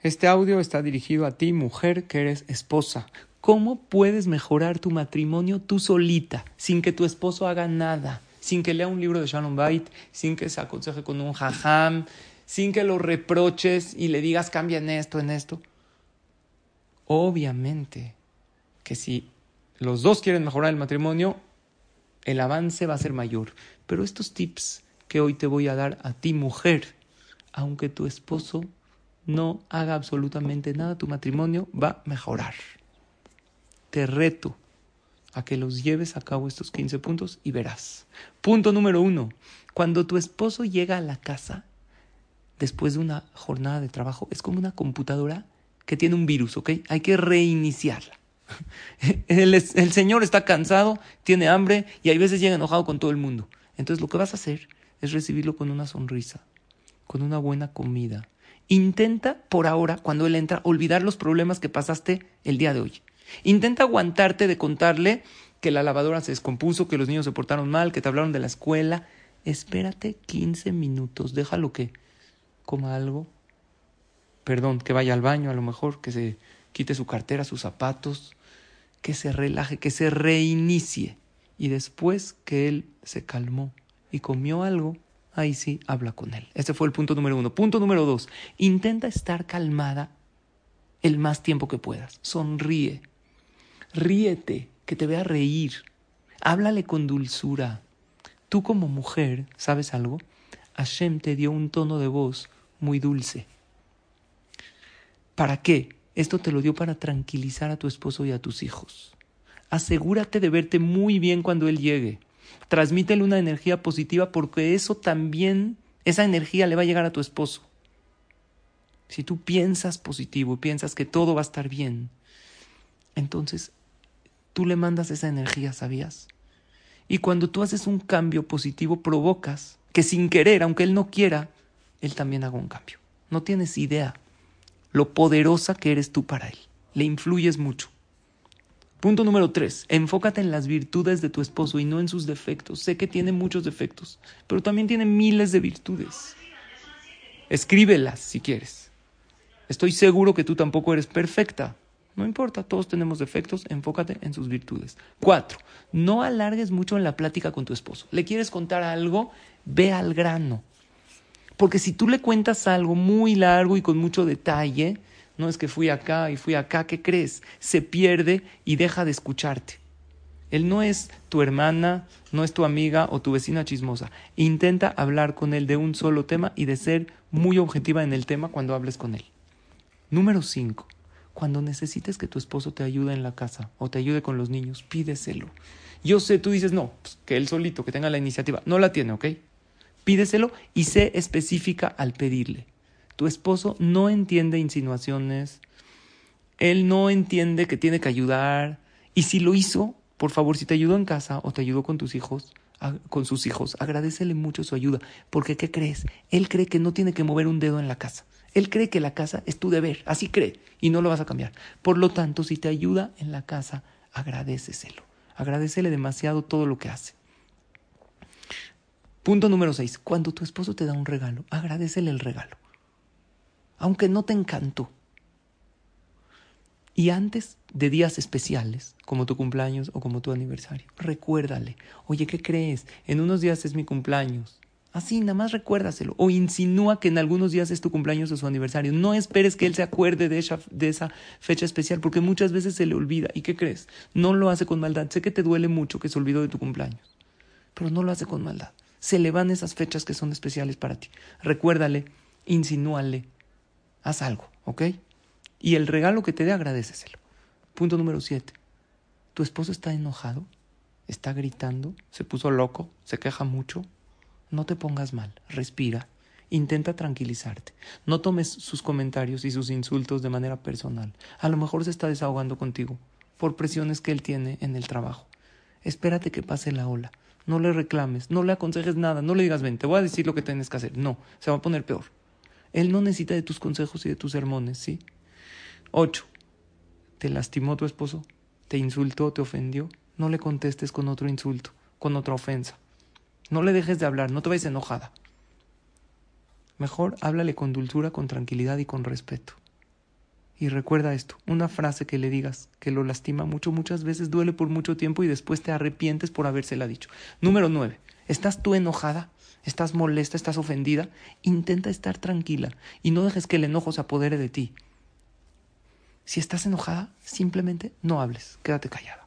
Este audio está dirigido a ti, mujer, que eres esposa. ¿Cómo puedes mejorar tu matrimonio tú solita, sin que tu esposo haga nada? Sin que lea un libro de Shannon Bait, sin que se aconseje con un jajam, sin que lo reproches y le digas cambia en esto, en esto. Obviamente que si los dos quieren mejorar el matrimonio, el avance va a ser mayor. Pero estos tips que hoy te voy a dar a ti, mujer, aunque tu esposo no haga absolutamente nada, tu matrimonio va a mejorar. Te reto a que los lleves a cabo estos 15 puntos y verás. Punto número uno. Cuando tu esposo llega a la casa después de una jornada de trabajo, es como una computadora que tiene un virus, ¿ok? Hay que reiniciarla. El, Señor está cansado, tiene hambre y hay veces llega enojado con todo el mundo. Entonces lo que vas a hacer es recibirlo con una sonrisa, con una buena comida. Intenta por ahora, cuando Él entra, olvidar los problemas que pasaste el día de hoy. Intenta aguantarte de contarle que la lavadora se descompuso, que los niños se portaron mal, que te hablaron de la escuela. Espérate 15 minutos, déjalo que coma algo. Perdón, que vaya al baño a lo mejor, que se quite su cartera, sus zapatos, que se relaje, que se reinicie. Y después que él se calmó y comió algo, ahí sí habla con él. Ese fue el punto número uno. Punto número dos, intenta estar calmada el más tiempo que puedas. Sonríe. Ríete, que te vea reír. Háblale con dulzura. Tú como mujer, ¿sabes algo? Hashem te dio un tono de voz muy dulce. ¿Para qué? Esto te lo dio para tranquilizar a tu esposo y a tus hijos. Asegúrate de verte muy bien cuando él llegue. Transmítele una energía positiva porque eso también, esa energía le va a llegar a tu esposo. Si tú piensas positivo piensas que todo va a estar bien, entonces tú le mandas esa energía, ¿sabías? Y cuando tú haces un cambio positivo, provocas que sin querer, aunque él no quiera, él también haga un cambio. No tienes idea lo poderosa que eres tú para él. Le influyes mucho. Punto número tres, enfócate en las virtudes de tu esposo y no en sus defectos. Sé que tiene muchos defectos, pero también tiene miles de virtudes. Escríbelas si quieres. Estoy seguro que tú tampoco eres perfecta. No importa, todos tenemos defectos, enfócate en sus virtudes. Cuatro, no alargues mucho en la plática con tu esposo. ¿Le quieres contar algo? Ve al grano. Porque si tú le cuentas algo muy largo y con mucho detalle, no es que fui acá y fui acá, ¿qué crees? Se pierde y deja de escucharte. Él no es tu hermana, no es tu amiga o tu vecina chismosa. Intenta hablar con él de un solo tema y de ser muy objetiva en el tema cuando hables con él. Número 5. Cuando necesites que tu esposo te ayude en la casa o te ayude con los niños, pídeselo. Yo sé, tú dices, no, pues, que él solito, que tenga la iniciativa. No la tiene, ¿ok? Pídeselo y sé específica al pedirle. Tu esposo no entiende insinuaciones, él no entiende que tiene que ayudar y si lo hizo, por favor, si te ayudó en casa o te ayudó con tus hijos, con sus hijos, agradecele mucho su ayuda, porque ¿qué crees? Él cree que no tiene que mover un dedo en la casa. Él cree que la casa es tu deber, así cree, y no lo vas a cambiar. Por lo tanto, si te ayuda en la casa, agradeceselo. Agradecele demasiado todo lo que hace. Punto número 6. Cuando tu esposo te da un regalo, agradecele el regalo. Aunque no te encantó. Y antes de días especiales, como tu cumpleaños o como tu aniversario, recuérdale, oye, ¿qué crees? En unos días es mi cumpleaños. Así, nada más recuérdaselo. O insinúa que en algunos días es tu cumpleaños o su aniversario. No esperes que él se acuerde de esa, de esa fecha especial, porque muchas veces se le olvida. ¿Y qué crees? No lo hace con maldad. Sé que te duele mucho que se olvidó de tu cumpleaños, pero no lo hace con maldad se le van esas fechas que son especiales para ti. Recuérdale, insinúale, haz algo, ¿ok? Y el regalo que te dé, agradeceselo. Punto número siete. ¿Tu esposo está enojado? ¿Está gritando? ¿Se puso loco? ¿Se queja mucho? No te pongas mal, respira Intenta tranquilizarte. No tomes sus comentarios y sus insultos de manera personal. A lo mejor se está desahogando contigo por presiones que él tiene en el trabajo. Espérate que pase la ola. No le reclames, no le aconsejes nada, no le digas ven, te voy a decir lo que tienes que hacer. No, se va a poner peor. Él no necesita de tus consejos y de tus sermones, ¿sí? Ocho. ¿Te lastimó tu esposo? ¿Te insultó? ¿Te ofendió? No le contestes con otro insulto, con otra ofensa. No le dejes de hablar, no te vayas enojada. Mejor háblale con dulzura, con tranquilidad y con respeto. Y recuerda esto, una frase que le digas que lo lastima mucho muchas veces duele por mucho tiempo y después te arrepientes por habérsela dicho. Número nueve, ¿estás tú enojada? ¿Estás molesta? ¿Estás ofendida? Intenta estar tranquila y no dejes que el enojo se apodere de ti. Si estás enojada, simplemente no hables, quédate callada.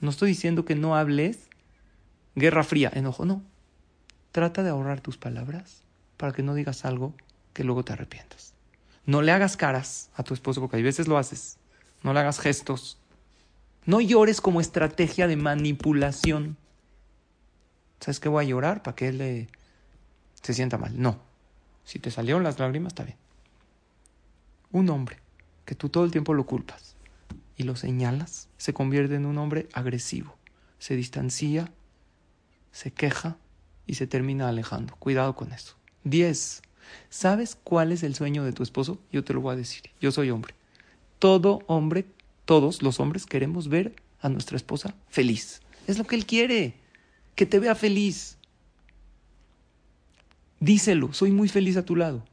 No estoy diciendo que no hables guerra fría, enojo, no. Trata de ahorrar tus palabras para que no digas algo que luego te arrepientas. No le hagas caras a tu esposo porque a veces lo haces. No le hagas gestos. No llores como estrategia de manipulación. ¿Sabes qué voy a llorar para que él se sienta mal? No. Si te salieron las lágrimas, está bien. Un hombre que tú todo el tiempo lo culpas y lo señalas, se convierte en un hombre agresivo. Se distancia, se queja y se termina alejando. Cuidado con eso. 10. ¿Sabes cuál es el sueño de tu esposo? Yo te lo voy a decir. Yo soy hombre. Todo hombre, todos los hombres queremos ver a nuestra esposa feliz. Es lo que él quiere. Que te vea feliz. Díselo, soy muy feliz a tu lado.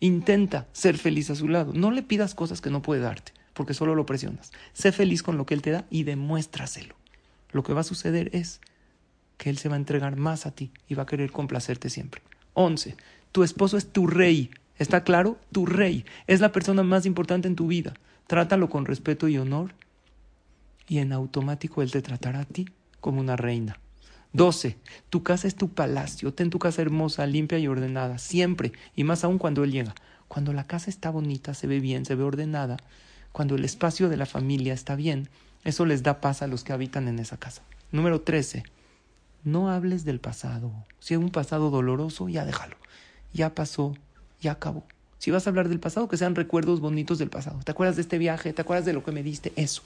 Intenta ser feliz a su lado. No le pidas cosas que no puede darte, porque solo lo presionas. Sé feliz con lo que él te da y demuéstraselo. Lo que va a suceder es que él se va a entregar más a ti y va a querer complacerte siempre. 11. Tu esposo es tu rey. ¿Está claro? Tu rey. Es la persona más importante en tu vida. Trátalo con respeto y honor y en automático él te tratará a ti como una reina. 12. Tu casa es tu palacio. Ten tu casa hermosa, limpia y ordenada, siempre, y más aún cuando él llega. Cuando la casa está bonita, se ve bien, se ve ordenada, cuando el espacio de la familia está bien, eso les da paz a los que habitan en esa casa. Número 13. No hables del pasado. Si es un pasado doloroso, ya déjalo ya pasó, ya acabó. Si vas a hablar del pasado, que sean recuerdos bonitos del pasado. ¿Te acuerdas de este viaje? ¿Te acuerdas de lo que me diste? Eso.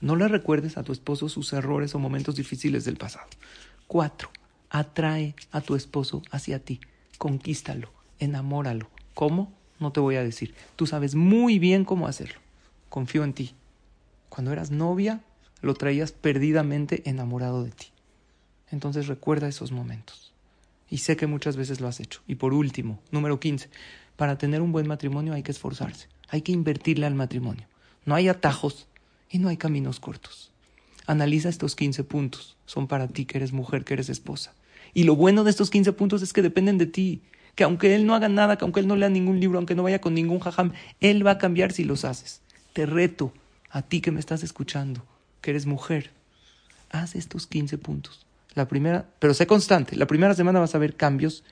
No le recuerdes a tu esposo sus errores o momentos difíciles del pasado. Cuatro, atrae a tu esposo hacia ti. Conquístalo, enamóralo. ¿Cómo? No te voy a decir. Tú sabes muy bien cómo hacerlo. Confío en ti. Cuando eras novia, lo traías perdidamente enamorado de ti. Entonces recuerda esos momentos. Y sé que muchas veces lo has hecho. Y por último, número 15, para tener un buen matrimonio hay que esforzarse, hay que invertirle al matrimonio. No hay atajos y no hay caminos cortos. Analiza estos 15 puntos, son para ti que eres mujer, que eres esposa. Y lo bueno de estos 15 puntos es que dependen de ti, que aunque él no haga nada, que aunque él no lea ningún libro, aunque no vaya con ningún jajam, él va a cambiar si los haces. Te reto a ti que me estás escuchando, que eres mujer, haz estos 15 puntos. La primera, pero sé constante. La primera semana vas a ver cambios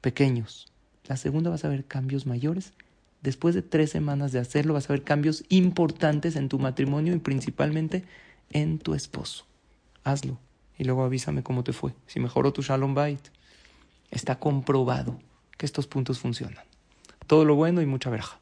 pequeños. La segunda vas a ver cambios mayores. Después de tres semanas de hacerlo, vas a ver cambios importantes en tu matrimonio y principalmente en tu esposo. Hazlo y luego avísame cómo te fue. Si mejoró tu Shalom Bait. Está comprobado que estos puntos funcionan. Todo lo bueno y mucha verja.